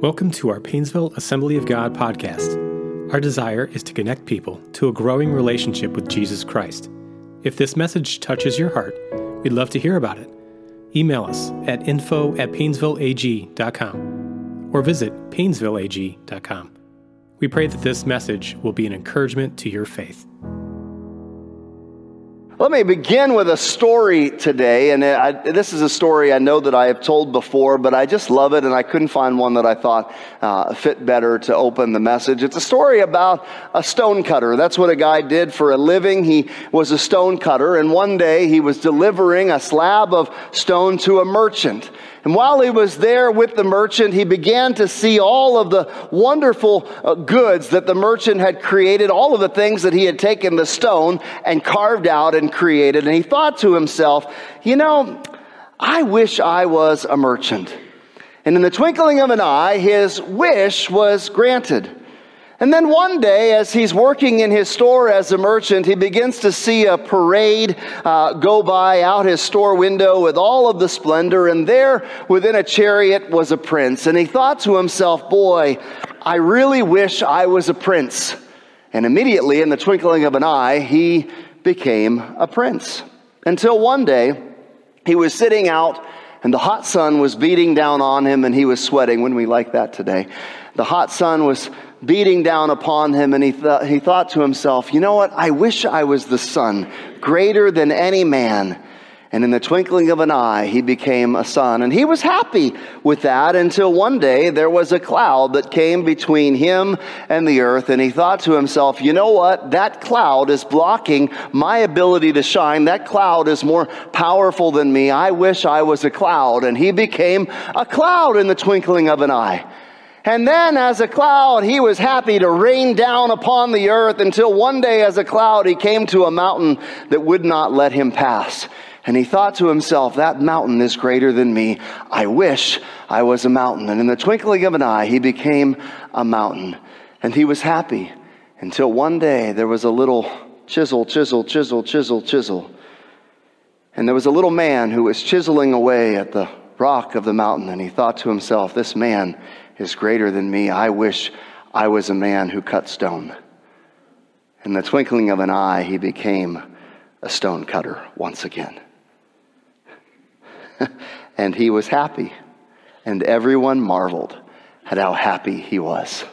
Welcome to our Painesville Assembly of God podcast. Our desire is to connect people to a growing relationship with Jesus Christ. If this message touches your heart, we'd love to hear about it. Email us at info at painesvilleag.com or visit painesvilleag.com. We pray that this message will be an encouragement to your faith. Let me begin with a story today, and I, this is a story I know that I have told before, but I just love it, and I couldn't find one that I thought uh, fit better to open the message. It's a story about a stone cutter. That's what a guy did for a living. He was a stone cutter, and one day he was delivering a slab of stone to a merchant. And while he was there with the merchant, he began to see all of the wonderful uh, goods that the merchant had created, all of the things that he had taken the stone and carved out and created. And he thought to himself, you know, I wish I was a merchant. And in the twinkling of an eye, his wish was granted. And then one day, as he's working in his store as a merchant, he begins to see a parade uh, go by out his store window with all of the splendor. And there, within a chariot, was a prince. And he thought to himself, Boy, I really wish I was a prince. And immediately, in the twinkling of an eye, he became a prince. Until one day, he was sitting out and the hot sun was beating down on him and he was sweating. When we like that today? The hot sun was beating down upon him, and he, th- he thought to himself, You know what? I wish I was the sun, greater than any man. And in the twinkling of an eye, he became a sun. And he was happy with that until one day there was a cloud that came between him and the earth. And he thought to himself, you know what? That cloud is blocking my ability to shine. That cloud is more powerful than me. I wish I was a cloud. And he became a cloud in the twinkling of an eye. And then, as a cloud, he was happy to rain down upon the earth until one day, as a cloud, he came to a mountain that would not let him pass. And he thought to himself, That mountain is greater than me. I wish I was a mountain. And in the twinkling of an eye, he became a mountain. And he was happy until one day there was a little chisel, chisel, chisel, chisel, chisel. And there was a little man who was chiseling away at the rock of the mountain. And he thought to himself, This man is greater than me. I wish I was a man who cut stone. In the twinkling of an eye, he became a stone cutter once again. and he was happy, and everyone marveled at how happy he was.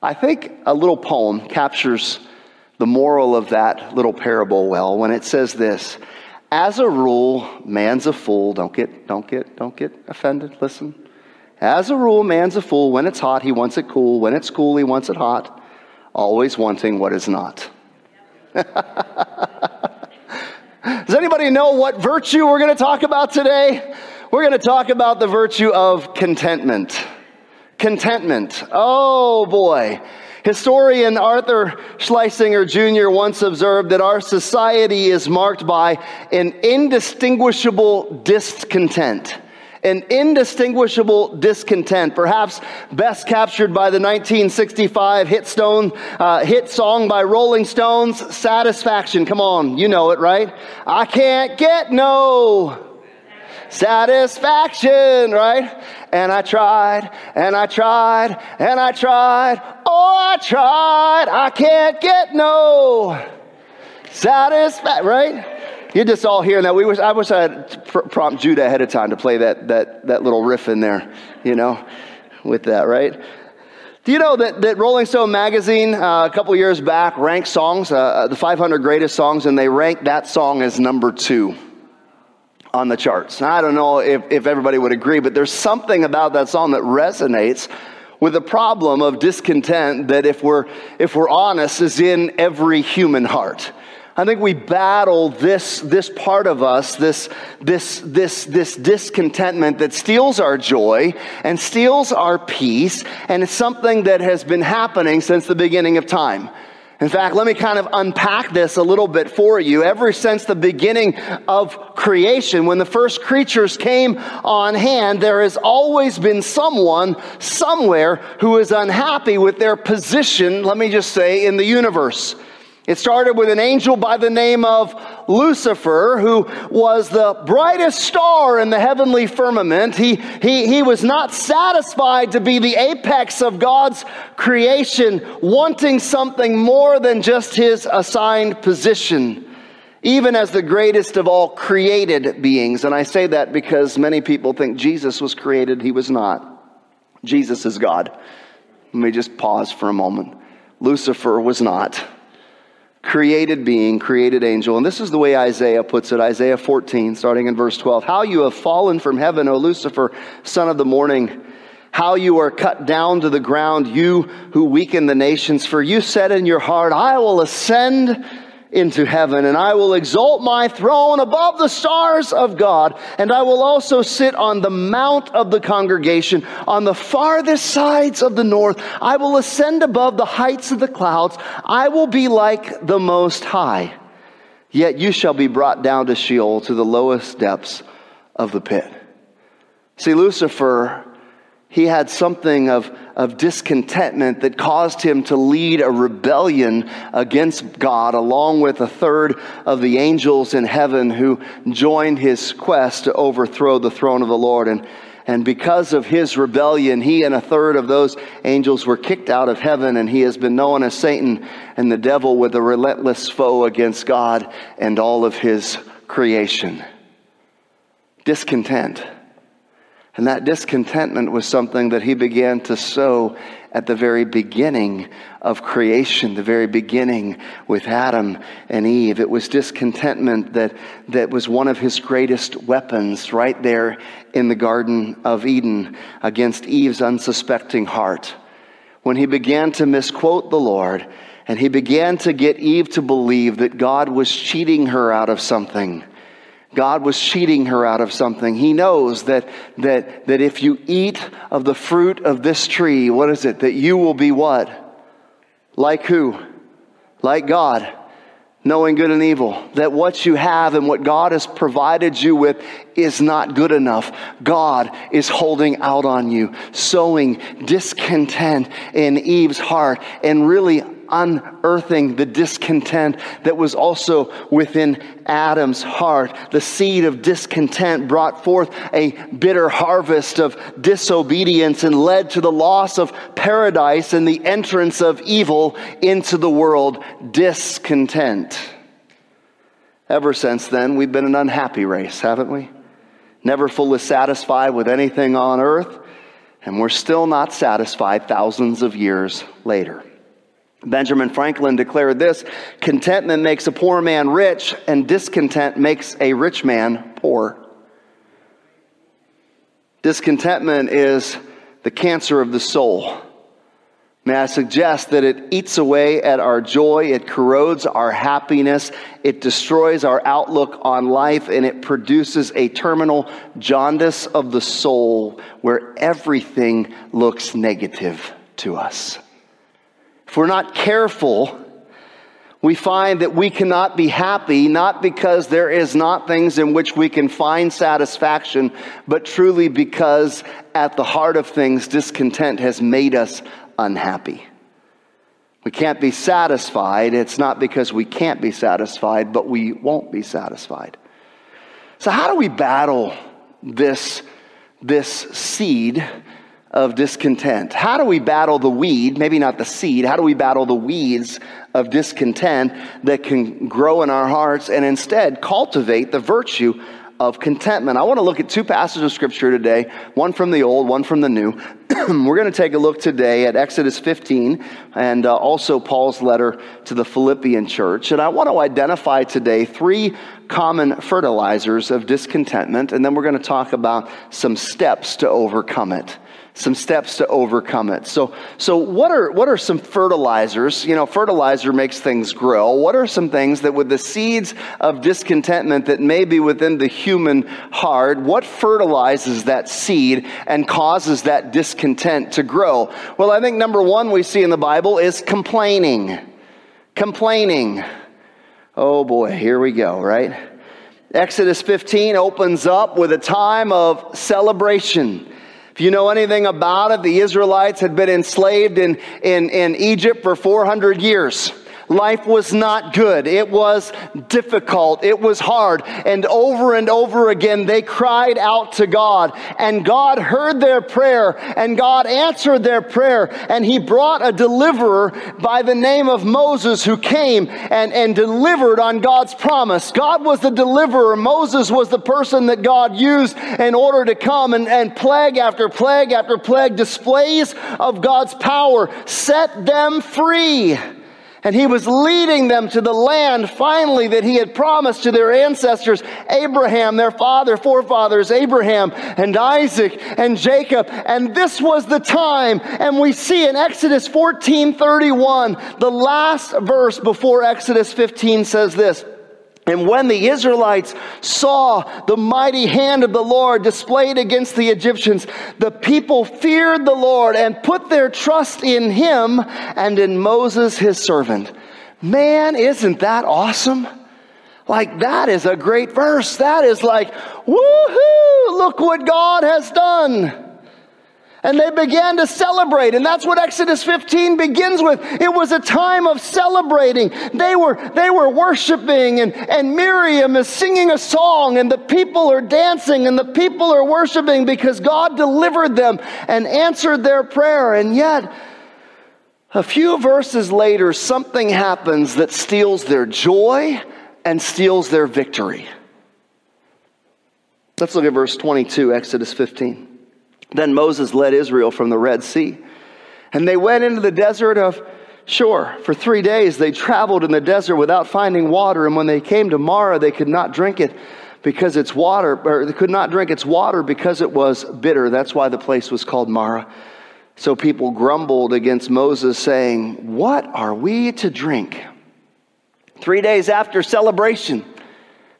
I think a little poem captures the moral of that little parable well when it says this as a rule man's a fool don't get don't get don't get offended listen as a rule, man's a fool. When it's hot, he wants it cool. When it's cool, he wants it hot, always wanting what is not. Does anybody know what virtue we're going to talk about today? We're going to talk about the virtue of contentment. Contentment. Oh boy. Historian Arthur Schlesinger Jr. once observed that our society is marked by an indistinguishable discontent an indistinguishable discontent, perhaps best captured by the 1965 hit, stone, uh, hit song by Rolling Stones, Satisfaction. Come on, you know it, right? I can't get no satisfaction, right? And I tried, and I tried, and I tried. Oh, I tried. I can't get no satisfaction, right? You're just all hearing that. We wish, I wish I had pr- prompt Judah ahead of time to play that, that, that little riff in there, you know, with that, right? Do you know that, that Rolling Stone magazine uh, a couple years back ranked songs, uh, uh the 500 greatest songs, and they ranked that song as number two on the charts. Now, I don't know if, if everybody would agree, but there's something about that song that resonates with the problem of discontent that if we're, if we're honest is in every human heart. I think we battle this, this part of us, this, this, this, this discontentment that steals our joy and steals our peace, and it's something that has been happening since the beginning of time. In fact, let me kind of unpack this a little bit for you. Ever since the beginning of creation, when the first creatures came on hand, there has always been someone somewhere who is unhappy with their position, let me just say, in the universe. It started with an angel by the name of Lucifer, who was the brightest star in the heavenly firmament. He, he, he was not satisfied to be the apex of God's creation, wanting something more than just his assigned position, even as the greatest of all created beings. And I say that because many people think Jesus was created, he was not. Jesus is God. Let me just pause for a moment. Lucifer was not created being, created angel. And this is the way Isaiah puts it Isaiah 14, starting in verse 12. How you have fallen from heaven, O Lucifer, son of the morning. How you are cut down to the ground, you who weaken the nations. For you said in your heart, I will ascend into heaven, and I will exalt my throne above the stars of God, and I will also sit on the mount of the congregation on the farthest sides of the north. I will ascend above the heights of the clouds. I will be like the Most High. Yet you shall be brought down to Sheol, to the lowest depths of the pit. See, Lucifer he had something of, of discontentment that caused him to lead a rebellion against God, along with a third of the angels in heaven who joined his quest to overthrow the throne of the Lord. And, and because of his rebellion, he and a third of those angels were kicked out of heaven, and he has been known as Satan and the devil with a relentless foe against God and all of his creation. Discontent. And that discontentment was something that he began to sow at the very beginning of creation, the very beginning with Adam and Eve. It was discontentment that, that was one of his greatest weapons right there in the Garden of Eden against Eve's unsuspecting heart. When he began to misquote the Lord and he began to get Eve to believe that God was cheating her out of something God was cheating her out of something. He knows that, that, that if you eat of the fruit of this tree, what is it? That you will be what? Like who? Like God, knowing good and evil. That what you have and what God has provided you with is not good enough. God is holding out on you, sowing discontent in Eve's heart, and really unearthing the discontent that was also within Adam's heart. The seed of discontent brought forth a bitter harvest of disobedience and led to the loss of paradise and the entrance of evil into the world. Discontent. Ever since then, we've been an unhappy race, haven't we? Never fully satisfied with anything on earth, and we're still not satisfied thousands of years later. Benjamin Franklin declared this contentment makes a poor man rich, and discontent makes a rich man poor. Discontentment is the cancer of the soul. May I suggest that it eats away at our joy, it corrodes our happiness, it destroys our outlook on life, and it produces a terminal jaundice of the soul where everything looks negative to us. If we're not careful, we find that we cannot be happy, not because there is not things in which we can find satisfaction, but truly because at the heart of things, discontent has made us unhappy. We can't be satisfied. It's not because we can't be satisfied, but we won't be satisfied. So, how do we battle this, this seed of discontent. How do we battle the weed, maybe not the seed, how do we battle the weeds of discontent that can grow in our hearts and instead cultivate the virtue of contentment? I want to look at two passages of scripture today, one from the old, one from the new. We're going to take a look today at Exodus 15 and uh, also Paul's letter to the Philippian church. And I want to identify today three common fertilizers of discontentment, and then we're going to talk about some steps to overcome it some steps to overcome it. So, so what are what are some fertilizers? You know, fertilizer makes things grow. What are some things that with the seeds of discontentment that may be within the human heart, what fertilizes that seed and causes that discontent to grow? Well, I think number 1 we see in the Bible is complaining. Complaining. Oh boy, here we go, right? Exodus 15 opens up with a time of celebration. If you know anything about it, the Israelites had been enslaved in, in, in Egypt for 400 years. Life was not good. It was difficult. It was hard. And over and over again, they cried out to God. And God heard their prayer and God answered their prayer. And He brought a deliverer by the name of Moses who came and, and delivered on God's promise. God was the deliverer. Moses was the person that God used in order to come and, and plague after plague after plague, displays of God's power, set them free. And he was leading them to the land finally that he had promised to their ancestors, Abraham, their father, forefathers, Abraham and Isaac and Jacob. And this was the time. And we see in Exodus 14 31, the last verse before Exodus 15 says this. And when the Israelites saw the mighty hand of the Lord displayed against the Egyptians, the people feared the Lord and put their trust in him and in Moses, his servant. Man, isn't that awesome? Like, that is a great verse. That is like, woohoo, look what God has done. And they began to celebrate. And that's what Exodus 15 begins with. It was a time of celebrating. They were, they were worshiping and, and Miriam is singing a song and the people are dancing and the people are worshiping because God delivered them and answered their prayer. And yet, a few verses later, something happens that steals their joy and steals their victory. Let's look at verse 22, Exodus 15. Then Moses led Israel from the Red Sea. And they went into the desert of Shur. For three days they traveled in the desert without finding water. And when they came to Marah, they could not drink it because its water, or they could not drink its water because it was bitter. That's why the place was called Marah. So people grumbled against Moses, saying, What are we to drink? Three days after celebration,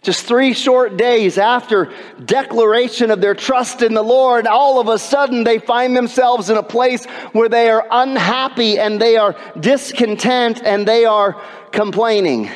just three short days after declaration of their trust in the Lord, all of a sudden they find themselves in a place where they are unhappy and they are discontent and they are complaining.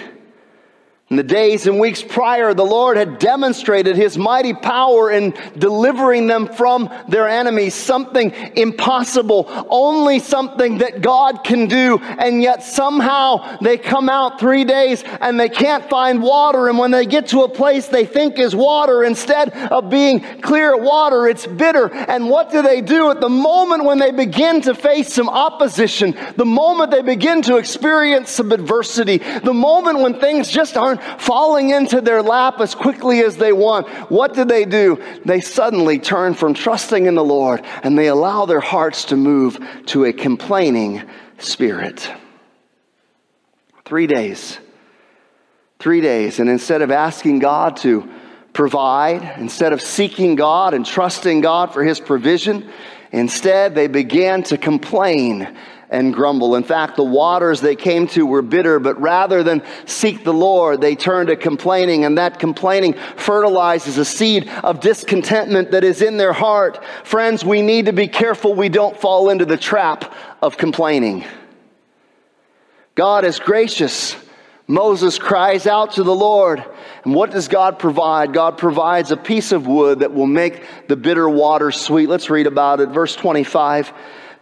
In the days and weeks prior, the Lord had demonstrated his mighty power in delivering them from their enemies. Something impossible, only something that God can do. And yet somehow they come out three days and they can't find water. And when they get to a place they think is water, instead of being clear water, it's bitter. And what do they do at the moment when they begin to face some opposition? The moment they begin to experience some adversity? The moment when things just aren't falling into their lap as quickly as they want, what do they do? They suddenly turn from trusting in the Lord and they allow their hearts to move to a complaining spirit. Three days. Three days. And instead of asking God to provide, instead of seeking God and trusting God for his provision, instead they began to complain and grumble. In fact, the waters they came to were bitter, but rather than seek the Lord, they turned to complaining, and that complaining fertilizes a seed of discontentment that is in their heart. Friends, we need to be careful we don't fall into the trap of complaining. God is gracious. Moses cries out to the Lord. And what does God provide? God provides a piece of wood that will make the bitter water sweet. Let's read about it. Verse 25.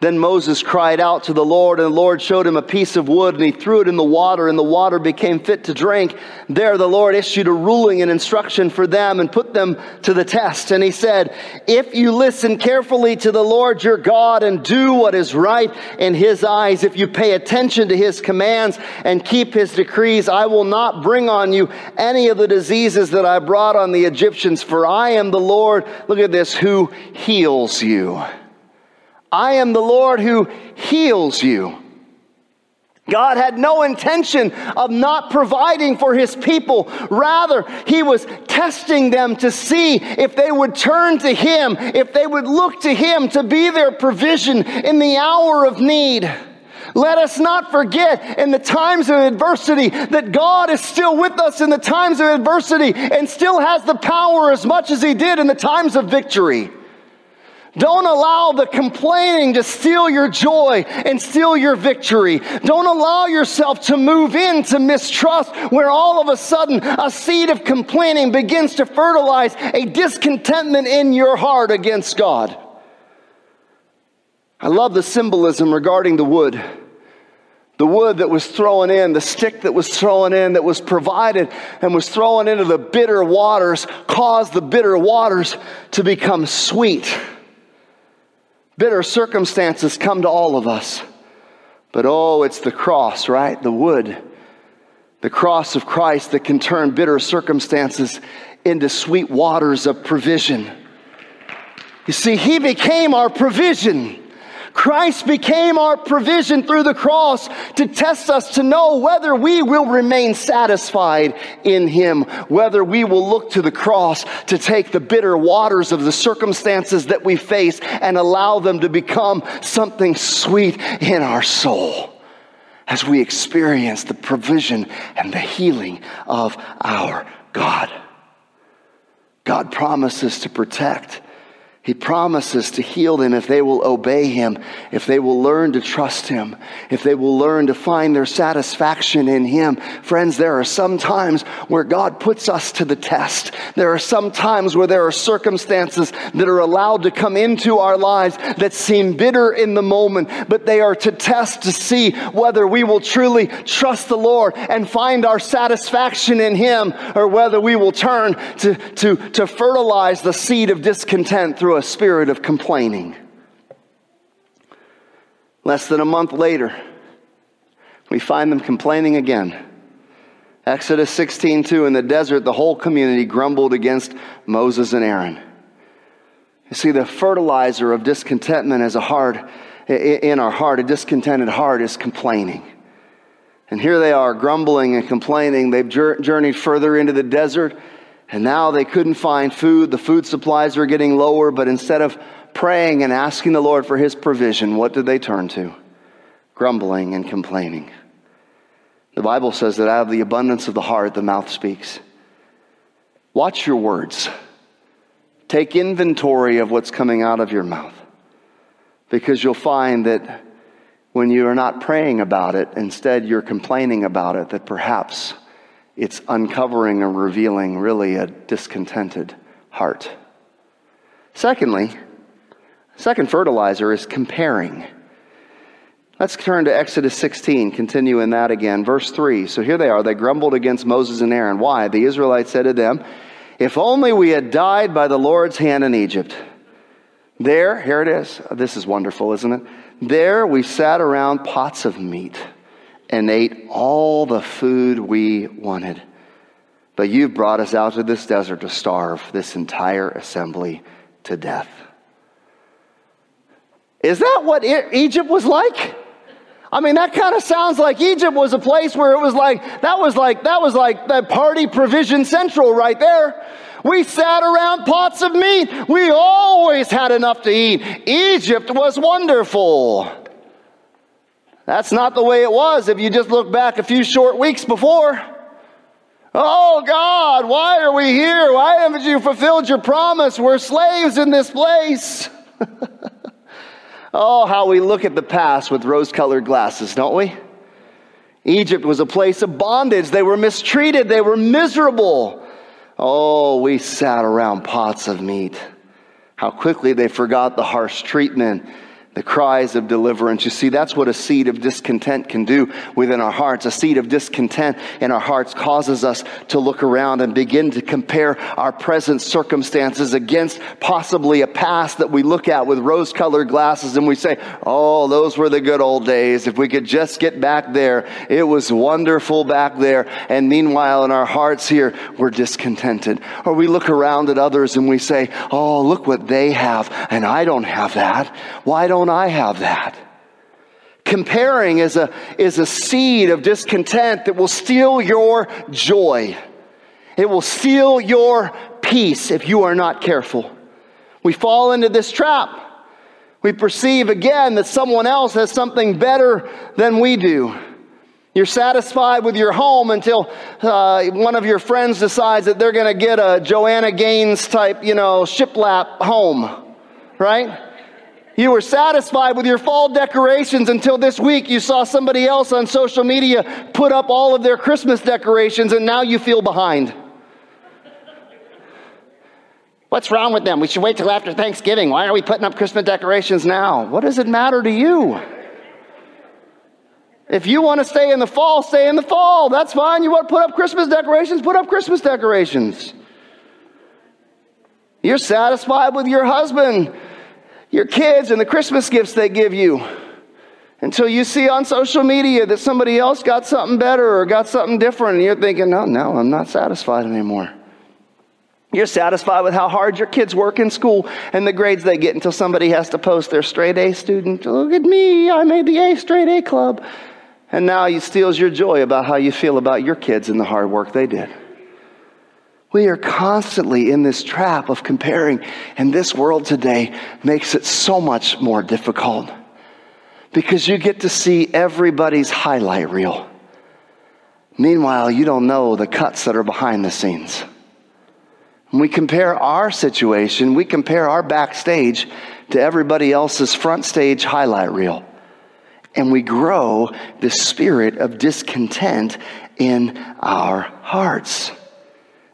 Then Moses cried out to the Lord, and the Lord showed him a piece of wood, and he threw it in the water, and the water became fit to drink. There the Lord issued a ruling and instruction for them and put them to the test. And he said, If you listen carefully to the Lord your God and do what is right in his eyes, if you pay attention to his commands and keep his decrees, I will not bring on you any of the diseases that I brought on the Egyptians, for I am the Lord, look at this, who heals you. I am the Lord who heals you. God had no intention of not providing for his people. Rather, he was testing them to see if they would turn to him, if they would look to him to be their provision in the hour of need. Let us not forget in the times of adversity that God is still with us in the times of adversity and still has the power as much as he did in the times of victory. Don't allow the complaining to steal your joy and steal your victory. Don't allow yourself to move into mistrust where all of a sudden a seed of complaining begins to fertilize a discontentment in your heart against God. I love the symbolism regarding the wood. The wood that was thrown in, the stick that was thrown in, that was provided and was thrown into the bitter waters, caused the bitter waters to become sweet. Bitter circumstances come to all of us. But oh, it's the cross, right? The wood. The cross of Christ that can turn bitter circumstances into sweet waters of provision. You see, He became our provision. Christ became our provision through the cross to test us to know whether we will remain satisfied in Him, whether we will look to the cross to take the bitter waters of the circumstances that we face and allow them to become something sweet in our soul as we experience the provision and the healing of our God. God promises to protect he promises to heal them if they will obey Him, if they will learn to trust Him, if they will learn to find their satisfaction in Him. Friends, there are some times where God puts us to the test. There are some times where there are circumstances that are allowed to come into our lives that seem bitter in the moment, but they are to test to see whether we will truly trust the Lord and find our satisfaction in Him, or whether we will turn to, to, to fertilize the seed of discontent through a spirit of complaining. Less than a month later, we find them complaining again. Exodus 16 2 In the desert, the whole community grumbled against Moses and Aaron. You see, the fertilizer of discontentment is a heart, in our heart, a discontented heart is complaining. And here they are grumbling and complaining. They've journeyed further into the desert. And now they couldn't find food. The food supplies were getting lower, but instead of praying and asking the Lord for his provision, what did they turn to? Grumbling and complaining. The Bible says that out of the abundance of the heart, the mouth speaks. Watch your words. Take inventory of what's coming out of your mouth. Because you'll find that when you are not praying about it, instead you're complaining about it, that perhaps it's uncovering and revealing really a discontented heart. Secondly, second fertilizer is comparing. Let's turn to Exodus 16, continue in that again. Verse 3. So here they are. They grumbled against Moses and Aaron. Why? The Israelites said to them, If only we had died by the Lord's hand in Egypt. There, here it is. This is wonderful, isn't it? There we sat around pots of meat and ate all the food we wanted. But you've brought us out to this desert to starve this entire assembly to death. Is that what Egypt was like? I mean, that kind of sounds like Egypt was a place where it was like, that was like, that was like the party provision central right there. We sat around pots of meat. We always had enough to eat. Egypt was wonderful. That's not the way it was if you just look back a few short weeks before. Oh God, why are we here? Why haven't you fulfilled your promise? We're slaves in this place. oh, how we look at the past with rose colored glasses, don't we? Egypt was a place of bondage. They were mistreated, they were miserable. Oh, we sat around pots of meat. How quickly they forgot the harsh treatment the cries of deliverance. You see, that's what a seed of discontent can do within our hearts. A seed of discontent in our hearts causes us to look around and begin to compare our present circumstances against possibly a past that we look at with rose colored glasses and we say, Oh, those were the good old days. If we could just get back there, it was wonderful back there. And meanwhile, in our hearts here, we're discontented. Or we look around at others and we say, Oh, look what they have, and I don't have that. Why don't don't I have that? Comparing is a, is a seed of discontent that will steal your joy. It will steal your peace if you are not careful. We fall into this trap. We perceive again that someone else has something better than we do. You're satisfied with your home until uh, one of your friends decides that they're going to get a Joanna Gaines type, you know, shiplap home, right? You were satisfied with your fall decorations until this week you saw somebody else on social media put up all of their Christmas decorations and now you feel behind. What's wrong with them? We should wait till after Thanksgiving. Why are we putting up Christmas decorations now? What does it matter to you? If you want to stay in the fall, stay in the fall. That's fine. You want to put up Christmas decorations, put up Christmas decorations. You're satisfied with your husband, your kids, and the Christmas gifts they give you until you see on social media that somebody else got something better or got something different, and you're thinking, no, no, I'm not satisfied anymore. You're satisfied with how hard your kids work in school and the grades they get until somebody has to post their straight A student. Look at me, I made the A straight A club. And now he steals your joy about how you feel about your kids and the hard work they did. We are constantly in this trap of comparing, and this world today makes it so much more difficult because you get to see everybody's highlight reel. Meanwhile, you don't know the cuts that are behind the scenes. When we compare our situation, we compare our backstage to everybody else's front stage highlight reel. And we grow the spirit of discontent in our hearts.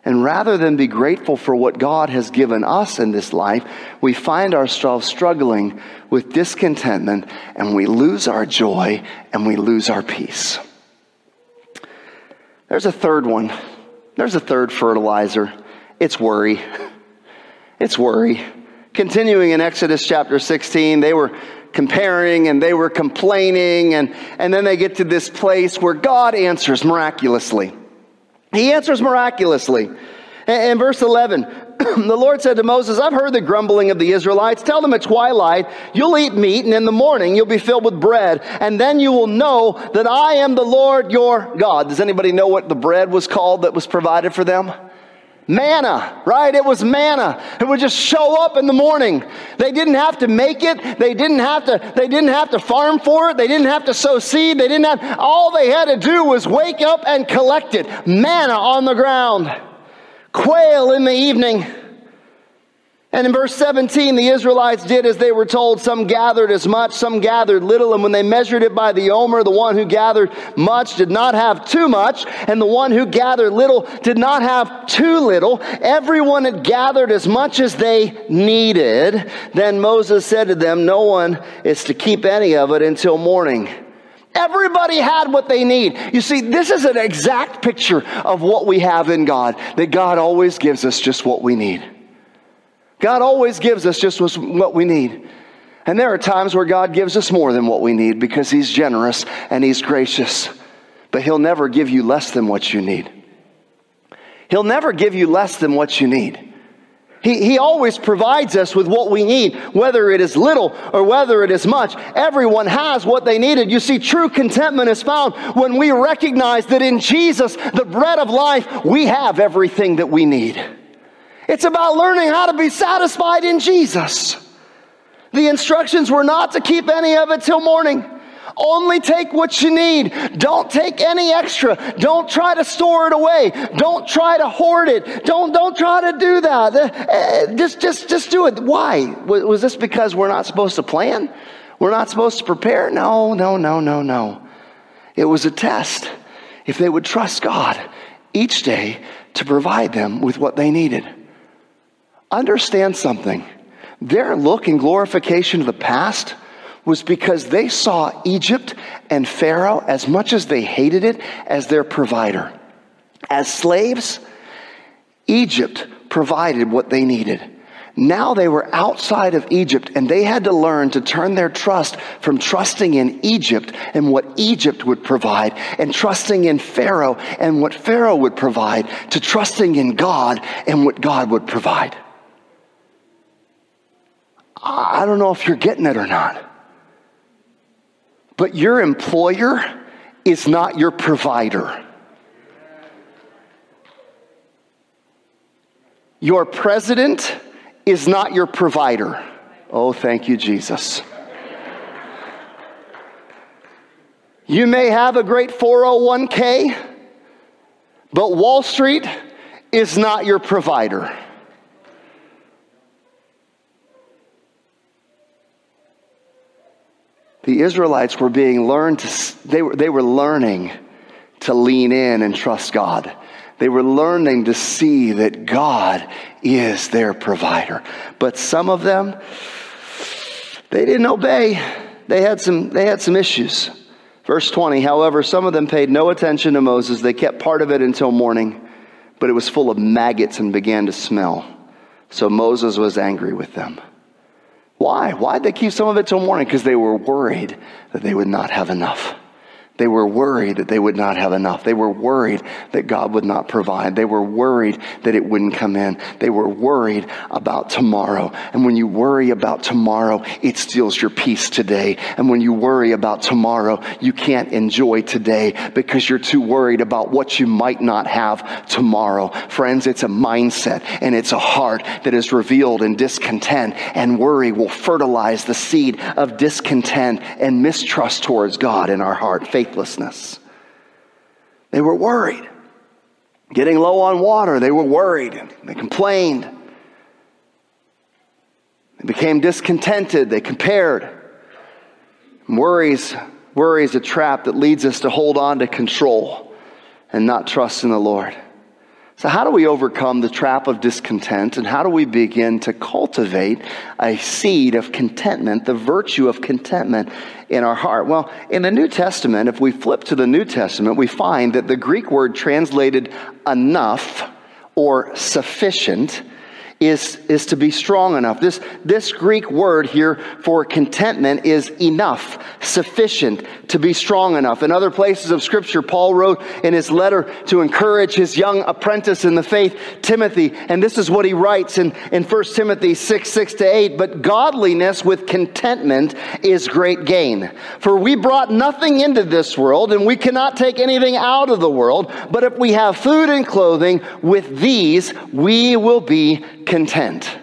And rather than be grateful for what God has given us in this life, we find ourselves struggling with discontentment and we lose our joy and we lose our peace. There's a third one. There's a third fertilizer. It's worry. It's worry. Continuing in Exodus chapter 16, they were comparing and they were complaining, and, and then they get to this place where God answers miraculously. He answers miraculously. In verse 11, the Lord said to Moses, I've heard the grumbling of the Israelites. Tell them at twilight, you'll eat meat, and in the morning you'll be filled with bread, and then you will know that I am the Lord your God. Does anybody know what the bread was called that was provided for them? Manna, right? It was manna. It would just show up in the morning. They didn't have to make it. They didn't have to, they didn't have to farm for it. They didn't have to sow seed. They didn't have, all they had to do was wake up and collect it. Manna on the ground. Quail in the evening. And in verse 17, the Israelites did as they were told. Some gathered as much, some gathered little. And when they measured it by the omer, the one who gathered much did not have too much, and the one who gathered little did not have too little. Everyone had gathered as much as they needed. Then Moses said to them, No one is to keep any of it until morning. Everybody had what they need. You see, this is an exact picture of what we have in God, that God always gives us just what we need. God always gives us just what we need. And there are times where God gives us more than what we need because He's generous and He's gracious. But He'll never give you less than what you need. He'll never give you less than what you need. He, he always provides us with what we need, whether it is little or whether it is much. Everyone has what they needed. You see, true contentment is found when we recognize that in Jesus, the bread of life, we have everything that we need. It's about learning how to be satisfied in Jesus. The instructions were not to keep any of it till morning. Only take what you need. Don't take any extra. Don't try to store it away. Don't try to hoard it. Don't, don't try to do that. Uh, just, just, just do it. Why? Was this because we're not supposed to plan? We're not supposed to prepare? No, no, no, no, no. It was a test. If they would trust God each day to provide them with what they needed understand something. Their look and glorification of the past was because they saw Egypt and Pharaoh, as much as they hated it, as their provider. As slaves, Egypt provided what they needed. Now they were outside of Egypt and they had to learn to turn their trust from trusting in Egypt and what Egypt would provide and trusting in Pharaoh and what Pharaoh would provide to trusting in God and what God would provide. I don't know if you're getting it or not. But your employer is not your provider. Your president is not your provider. Oh, thank you, Jesus. You may have a great 401k, but Wall Street is not your provider. The Israelites were being learned to, they were, they were learning to lean in and trust God. They were learning to see that God is their provider. But some of them, they didn't obey. They had some, they had some issues. Verse 20, however, some of them paid no attention to Moses. They kept part of it until morning, but it was full of maggots and began to smell. So Moses was angry with them. Why? Why'd they keep some of it till morning? Because they were worried that they would not have enough. They were worried that they would not have enough. They were worried that God would not provide. They were worried that it wouldn't come in. They were worried about tomorrow. And when you worry about tomorrow, it steals your peace today. And when you worry about tomorrow, you can't enjoy today because you're too worried about what you might not have tomorrow. Friends, it's a mindset and it's a heart that is revealed in discontent and worry will fertilize the seed of discontent and mistrust towards God in our heart. Faith They were worried. Getting low on water, they were worried. They complained. They became discontented. They compared. Worries, worry is a trap that leads us to hold on to control and not trust in the Lord. So, how do we overcome the trap of discontent and how do we begin to cultivate a seed of contentment, the virtue of contentment in our heart? Well, in the New Testament, if we flip to the New Testament, we find that the Greek word translated enough or sufficient is, is to be strong enough. This, this Greek word here for contentment is enough, sufficient, to be strong enough. In other places of Scripture, Paul wrote in his letter to encourage his young apprentice in the faith, Timothy, and this is what he writes in, in 1 Timothy 6 6 to 8. But godliness with contentment is great gain. For we brought nothing into this world, and we cannot take anything out of the world. But if we have food and clothing, with these we will be content.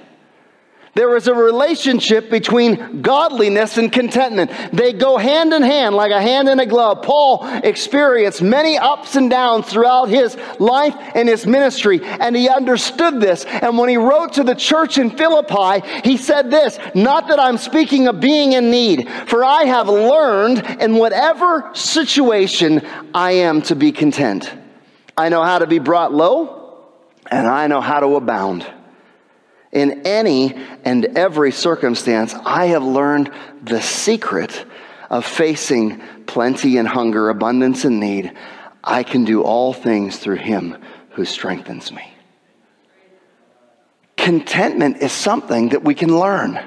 There is a relationship between godliness and contentment. They go hand in hand like a hand in a glove. Paul experienced many ups and downs throughout his life and his ministry, and he understood this. And when he wrote to the church in Philippi, he said this Not that I'm speaking of being in need, for I have learned in whatever situation I am to be content. I know how to be brought low, and I know how to abound. In any and every circumstance, I have learned the secret of facing plenty and hunger, abundance and need. I can do all things through him who strengthens me. Contentment is something that we can learn.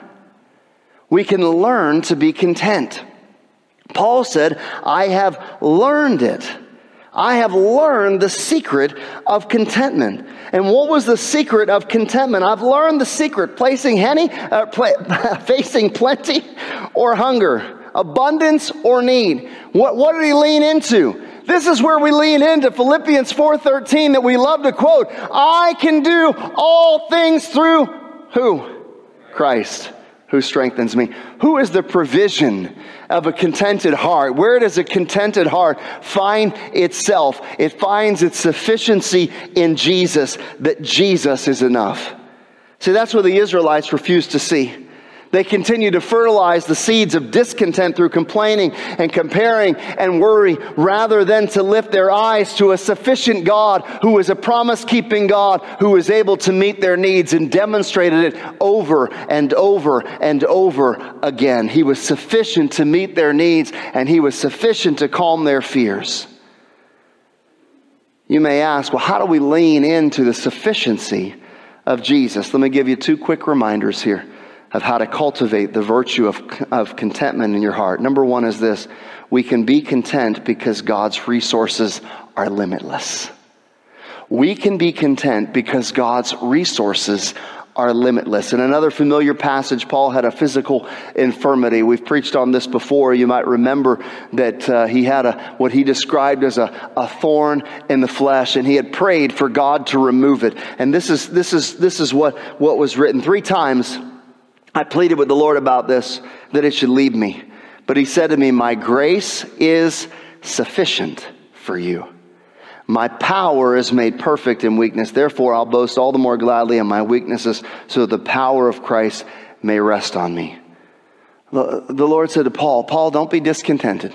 We can learn to be content. Paul said, I have learned it. I have learned the secret of contentment. And what was the secret of contentment? I've learned the secret placing henny, uh, pl- facing plenty or hunger, abundance or need. What, what did he lean into? This is where we lean into Philippians 4:13 that we love to quote. I can do all things through who? Christ who strengthens me. Who is the provision of a contented heart? Where does a contented heart find itself? It finds its sufficiency in Jesus, that Jesus is enough. See, that's what the Israelites refused to see. They continue to fertilize the seeds of discontent through complaining and comparing and worry rather than to lift their eyes to a sufficient God who is a promise keeping God who is able to meet their needs and demonstrated it over and over and over again. He was sufficient to meet their needs and he was sufficient to calm their fears. You may ask, well, how do we lean into the sufficiency of Jesus? Let me give you two quick reminders here of how to cultivate the virtue of, of contentment in your heart. Number one is this we can be content because God's resources are limitless. We can be content because God's resources are limitless. In another familiar passage, Paul had a physical infirmity. We've preached on this before. You might remember that uh, he had a, what he described as a, a thorn in the flesh, and he had prayed for God to remove it. And this is, this is, this is what, what was written three times I pleaded with the Lord about this, that it should leave me. But he said to me, My grace is sufficient for you. My power is made perfect in weakness. Therefore, I'll boast all the more gladly in my weaknesses, so that the power of Christ may rest on me. The Lord said to Paul, Paul, don't be discontented.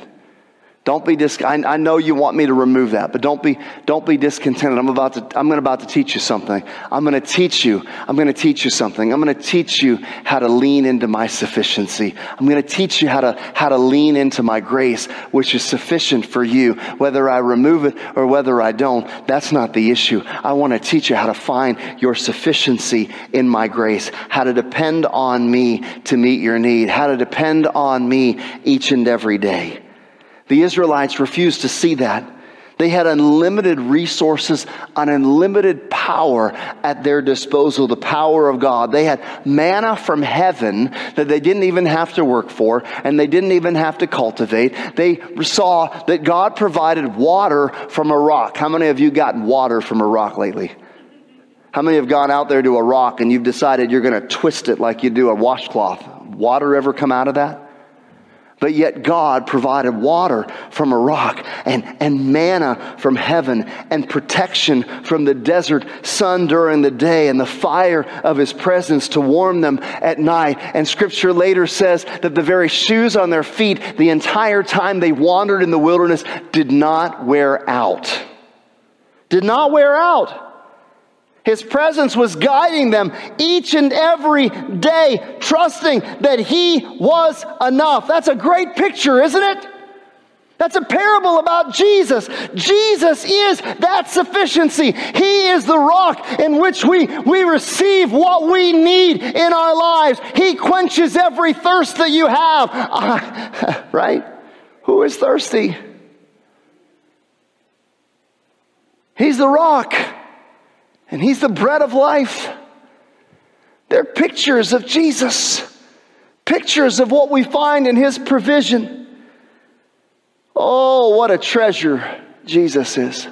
Don't be dis- I, I, know you want me to remove that, but don't be, don't be discontented. I'm about to, I'm about to teach you something. I'm going to teach you. I'm going to teach you something. I'm going to teach you how to lean into my sufficiency. I'm going to teach you how to, how to lean into my grace, which is sufficient for you. Whether I remove it or whether I don't, that's not the issue. I want to teach you how to find your sufficiency in my grace, how to depend on me to meet your need, how to depend on me each and every day. The Israelites refused to see that. They had unlimited resources, an unlimited power at their disposal, the power of God. They had manna from heaven that they didn't even have to work for and they didn't even have to cultivate. They saw that God provided water from a rock. How many of you gotten water from a rock lately? How many have gone out there to a rock and you've decided you're going to twist it like you do a washcloth? Water ever come out of that? But yet God provided water from a rock and, and manna from heaven and protection from the desert sun during the day and the fire of his presence to warm them at night. And scripture later says that the very shoes on their feet the entire time they wandered in the wilderness did not wear out. Did not wear out. His presence was guiding them each and every day, trusting that He was enough. That's a great picture, isn't it? That's a parable about Jesus. Jesus is that sufficiency. He is the rock in which we, we receive what we need in our lives. He quenches every thirst that you have. Uh, right? Who is thirsty? He's the rock and He's the bread of life. They're pictures of Jesus, pictures of what we find in His provision. Oh, what a treasure Jesus is.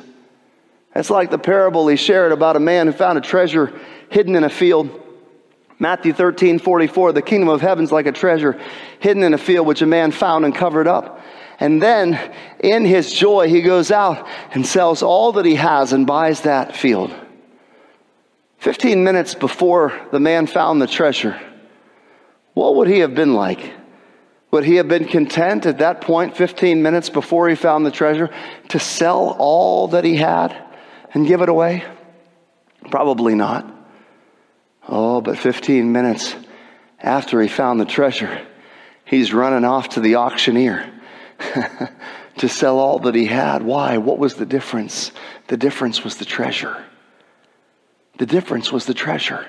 It's like the parable he shared about a man who found a treasure hidden in a field. Matthew 13, 44, the kingdom of heaven's like a treasure hidden in a field which a man found and covered up. And then in his joy, he goes out and sells all that he has and buys that field. 15 minutes before the man found the treasure, what would he have been like? Would he have been content at that point, 15 minutes before he found the treasure, to sell all that he had and give it away? Probably not. Oh, but 15 minutes after he found the treasure, he's running off to the auctioneer to sell all that he had. Why? What was the difference? The difference was the treasure. The difference was the treasure.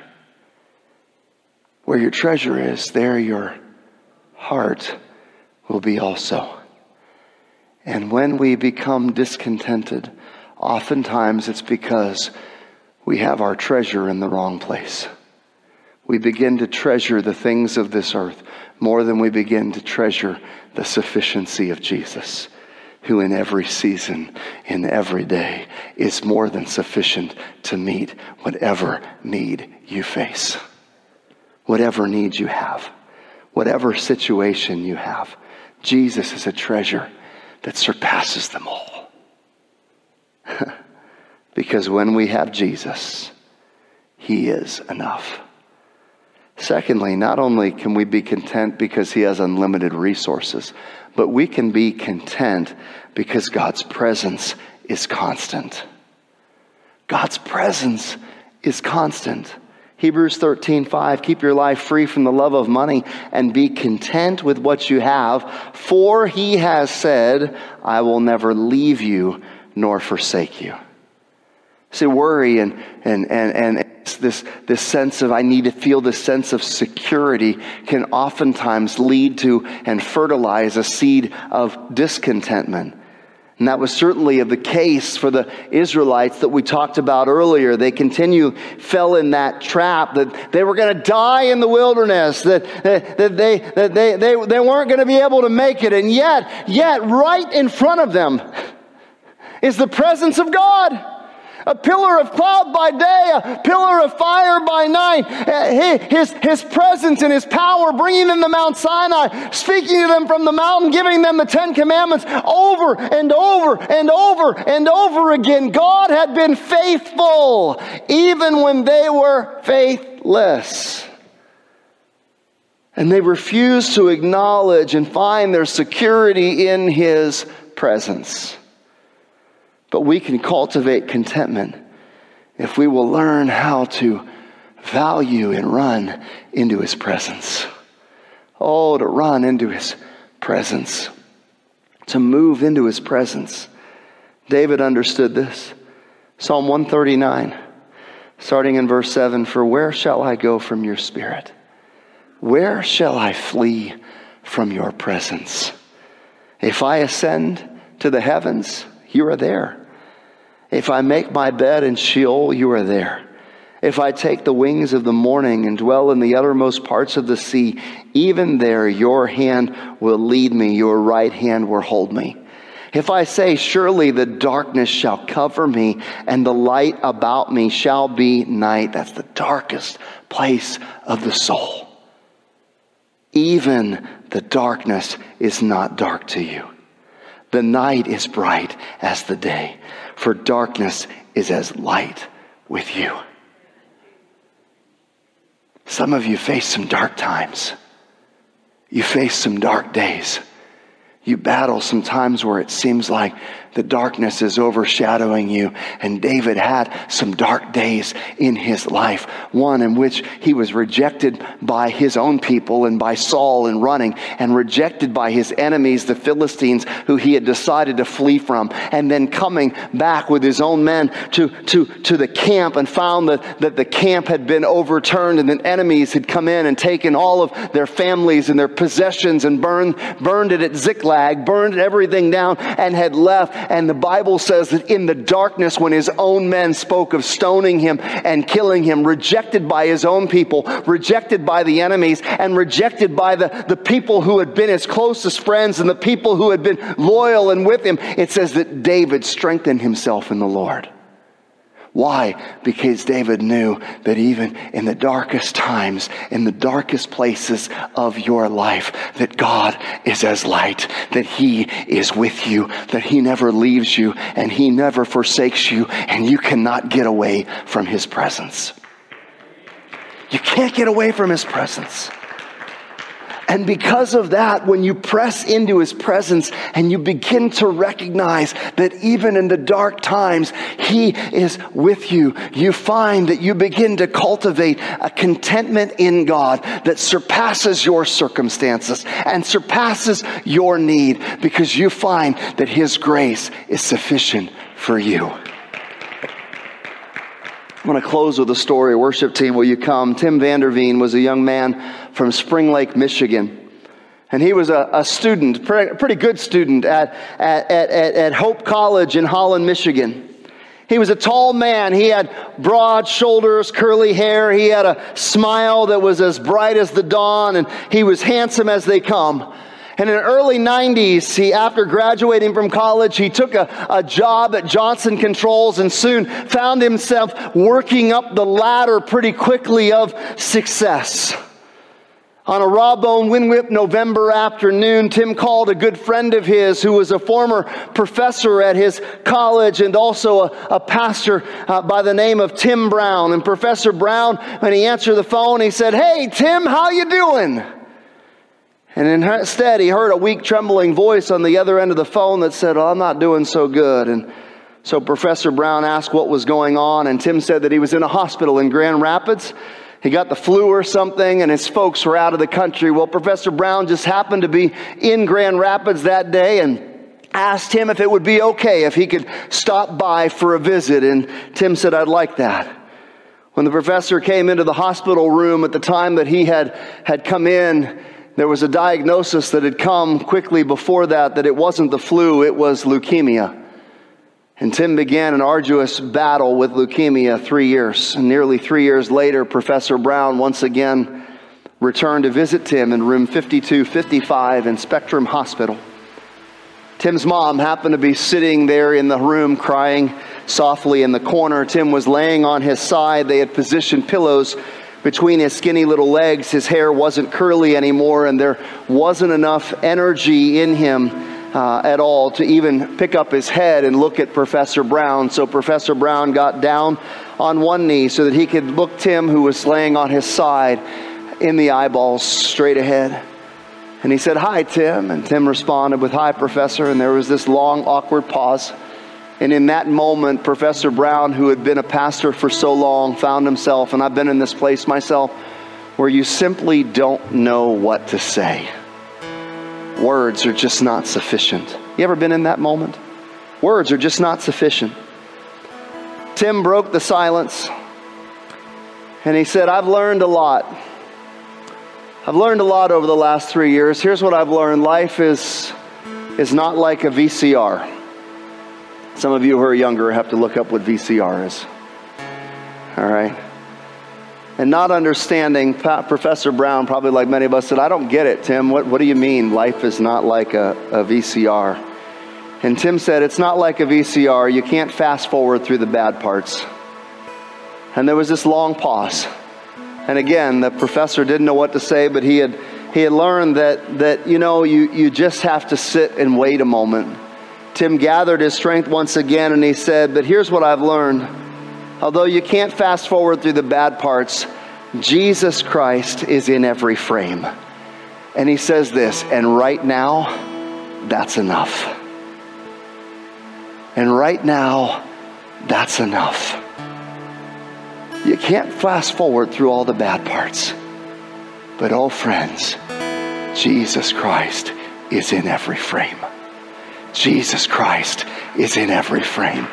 Where your treasure is, there your heart will be also. And when we become discontented, oftentimes it's because we have our treasure in the wrong place. We begin to treasure the things of this earth more than we begin to treasure the sufficiency of Jesus who in every season, in every day, is more than sufficient to meet whatever need you face, whatever need you have, whatever situation you have. Jesus is a treasure that surpasses them all. because when we have Jesus, He is enough. Secondly, not only can we be content because He has unlimited resources, but we can be content because God's presence is constant. God's presence is constant. Hebrews 13, 5, keep your life free from the love of money and be content with what you have, for he has said, I will never leave you nor forsake you. See, worry and, and, and, and this, this sense of I need to feel this sense of security can oftentimes lead to and fertilize a seed of discontentment. And that was certainly of the case for the Israelites that we talked about earlier. They continue, fell in that trap that they were going to die in the wilderness, that, that, that, they, that they, they, they weren't going to be able to make it. And yet, yet, right in front of them is the presence of God a pillar of cloud by day, a pillar of fire by night. Uh, his, his presence and his power bringing them to Mount Sinai, speaking to them from the mountain, giving them the Ten Commandments over and over and over and over again. God had been faithful even when they were faithless. And they refused to acknowledge and find their security in his presence. But we can cultivate contentment if we will learn how to value and run into his presence. Oh, to run into his presence, to move into his presence. David understood this. Psalm 139, starting in verse 7 For where shall I go from your spirit? Where shall I flee from your presence? If I ascend to the heavens, you are there. If I make my bed in Sheol, you are there. If I take the wings of the morning and dwell in the uttermost parts of the sea, even there your hand will lead me, your right hand will hold me. If I say, Surely the darkness shall cover me, and the light about me shall be night, that's the darkest place of the soul. Even the darkness is not dark to you. The night is bright as the day, for darkness is as light with you. Some of you face some dark times. You face some dark days. You battle some times where it seems like the darkness is overshadowing you. And David had some dark days in his life. One in which he was rejected by his own people and by Saul and running, and rejected by his enemies, the Philistines, who he had decided to flee from. And then coming back with his own men to, to, to the camp and found that, that the camp had been overturned and that enemies had come in and taken all of their families and their possessions and burned, burned it at Ziklag, burned everything down, and had left and the Bible says that in the darkness, when his own men spoke of stoning him and killing him, rejected by his own people, rejected by the enemies, and rejected by the, the people who had been his closest friends and the people who had been loyal and with him, it says that David strengthened himself in the Lord. Why? Because David knew that even in the darkest times, in the darkest places of your life, that God is as light, that He is with you, that He never leaves you, and He never forsakes you, and you cannot get away from His presence. You can't get away from His presence. And because of that, when you press into his presence and you begin to recognize that even in the dark times, he is with you, you find that you begin to cultivate a contentment in God that surpasses your circumstances and surpasses your need because you find that his grace is sufficient for you. I'm going to close with a story. Worship team, will you come? Tim Vanderveen was a young man from Spring Lake, Michigan. And he was a, a student, pretty good student at, at, at, at Hope College in Holland, Michigan. He was a tall man. He had broad shoulders, curly hair. He had a smile that was as bright as the dawn, and he was handsome as they come. And in the early 90s, he, after graduating from college, he took a, a job at Johnson Controls and soon found himself working up the ladder pretty quickly of success. On a raw Rawbone Winwhip November afternoon, Tim called a good friend of his who was a former professor at his college and also a, a pastor uh, by the name of Tim Brown. And Professor Brown, when he answered the phone, he said, Hey, Tim, how you doing? And instead, he heard a weak, trembling voice on the other end of the phone that said, oh, I'm not doing so good. And so Professor Brown asked what was going on, and Tim said that he was in a hospital in Grand Rapids he got the flu or something, and his folks were out of the country. Well, Professor Brown just happened to be in Grand Rapids that day and asked him if it would be okay if he could stop by for a visit. And Tim said, I'd like that. When the professor came into the hospital room at the time that he had, had come in, there was a diagnosis that had come quickly before that that it wasn't the flu, it was leukemia. And Tim began an arduous battle with leukemia three years. And nearly three years later, Professor Brown once again returned to visit Tim in room 5255 in Spectrum Hospital. Tim's mom happened to be sitting there in the room crying softly in the corner. Tim was laying on his side. They had positioned pillows between his skinny little legs. His hair wasn't curly anymore, and there wasn't enough energy in him uh, at all to even pick up his head and look at Professor Brown. So Professor Brown got down on one knee so that he could look Tim, who was laying on his side, in the eyeballs straight ahead. And he said, Hi, Tim. And Tim responded with, Hi, Professor. And there was this long, awkward pause. And in that moment, Professor Brown, who had been a pastor for so long, found himself, and I've been in this place myself, where you simply don't know what to say. Words are just not sufficient. You ever been in that moment? Words are just not sufficient. Tim broke the silence and he said, I've learned a lot. I've learned a lot over the last three years. Here's what I've learned life is, is not like a VCR. Some of you who are younger have to look up what VCR is. All right? And not understanding, Professor Brown, probably like many of us, said, I don't get it, Tim. What, what do you mean life is not like a, a VCR? And Tim said, It's not like a VCR. You can't fast forward through the bad parts. And there was this long pause. And again, the professor didn't know what to say, but he had, he had learned that, that you know, you, you just have to sit and wait a moment Tim gathered his strength once again and he said, But here's what I've learned. Although you can't fast forward through the bad parts, Jesus Christ is in every frame. And he says this, and right now, that's enough. And right now, that's enough. You can't fast forward through all the bad parts. But oh, friends, Jesus Christ is in every frame. Jesus Christ is in every frame.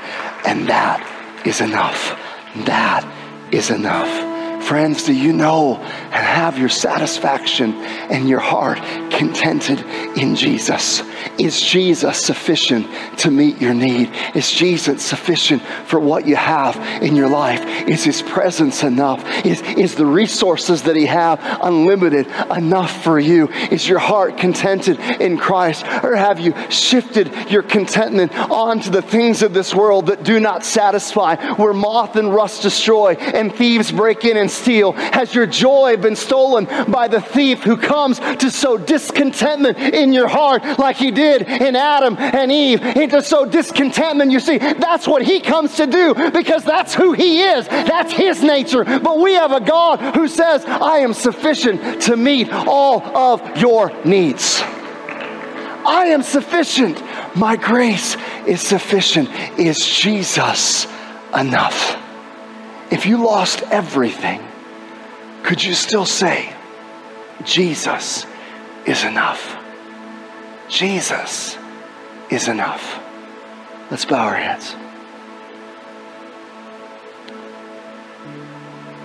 And that is enough. That is enough. Friends, do you know and have your satisfaction and your heart contented in Jesus? Is Jesus sufficient to meet your need? Is Jesus sufficient for what you have in your life? Is His presence enough? Is, is the resources that He have unlimited enough for you? Is your heart contented in Christ? Or have you shifted your contentment onto the things of this world that do not satisfy, where moth and rust destroy and thieves break in and steal? Has your joy been stolen by the thief who comes to sow discontentment in your heart like he did in Adam and Eve into sow discontentment? You see, that's what he comes to do because that's who he is. That's his nature. But we have a God who says, I am sufficient to meet all of your needs. I am sufficient. My grace is sufficient. Is Jesus enough? If you lost everything, could you still say, Jesus is enough? Jesus is enough. Let's bow our heads.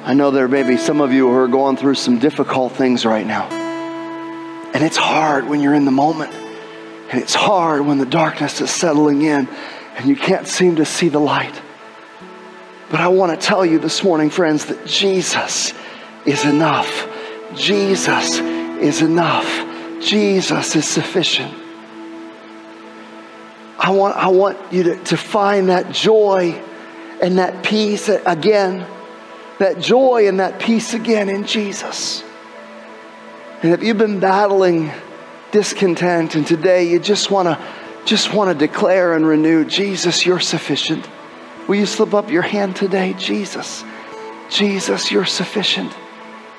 I know there may be some of you who are going through some difficult things right now. And it's hard when you're in the moment. And it's hard when the darkness is settling in and you can't seem to see the light. But I want to tell you this morning, friends, that Jesus is enough. Jesus is enough. Jesus is sufficient. I want, I want you to, to find that joy and that peace again, that joy and that peace again in Jesus. And if you've been battling discontent and today you just want to just want to declare and renew Jesus you're sufficient will you slip up your hand today Jesus Jesus you're sufficient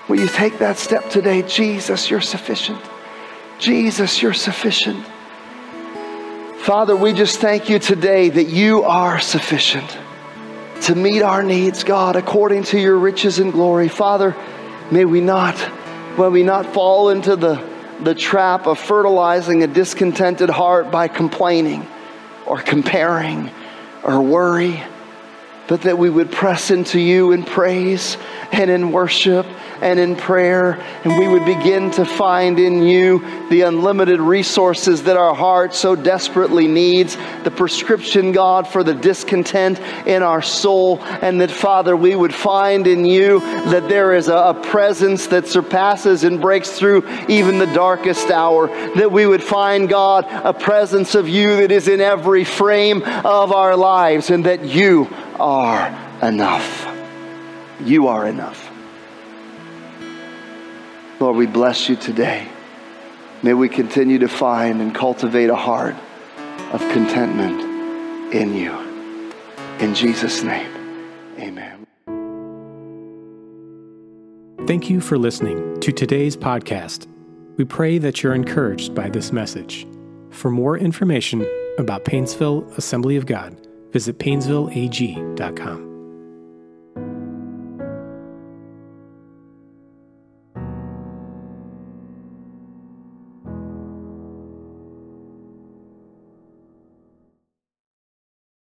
Will you take that step today? Jesus, you're sufficient. Jesus, you're sufficient. Father, we just thank you today that you are sufficient to meet our needs, God, according to your riches and glory. Father, may we not, may we not fall into the, the trap of fertilizing a discontented heart by complaining or comparing or worry, but that we would press into you in praise and in worship and in prayer, and we would begin to find in you the unlimited resources that our heart so desperately needs, the prescription, God, for the discontent in our soul, and that, Father, we would find in you that there is a, a presence that surpasses and breaks through even the darkest hour, that we would find, God, a presence of you that is in every frame of our lives, and that you are enough. You are enough. Lord, we bless you today. May we continue to find and cultivate a heart of contentment in you. In Jesus' name, amen. Thank you for listening to today's podcast. We pray that you're encouraged by this message. For more information about Painesville Assembly of God, visit painesvilleag.com.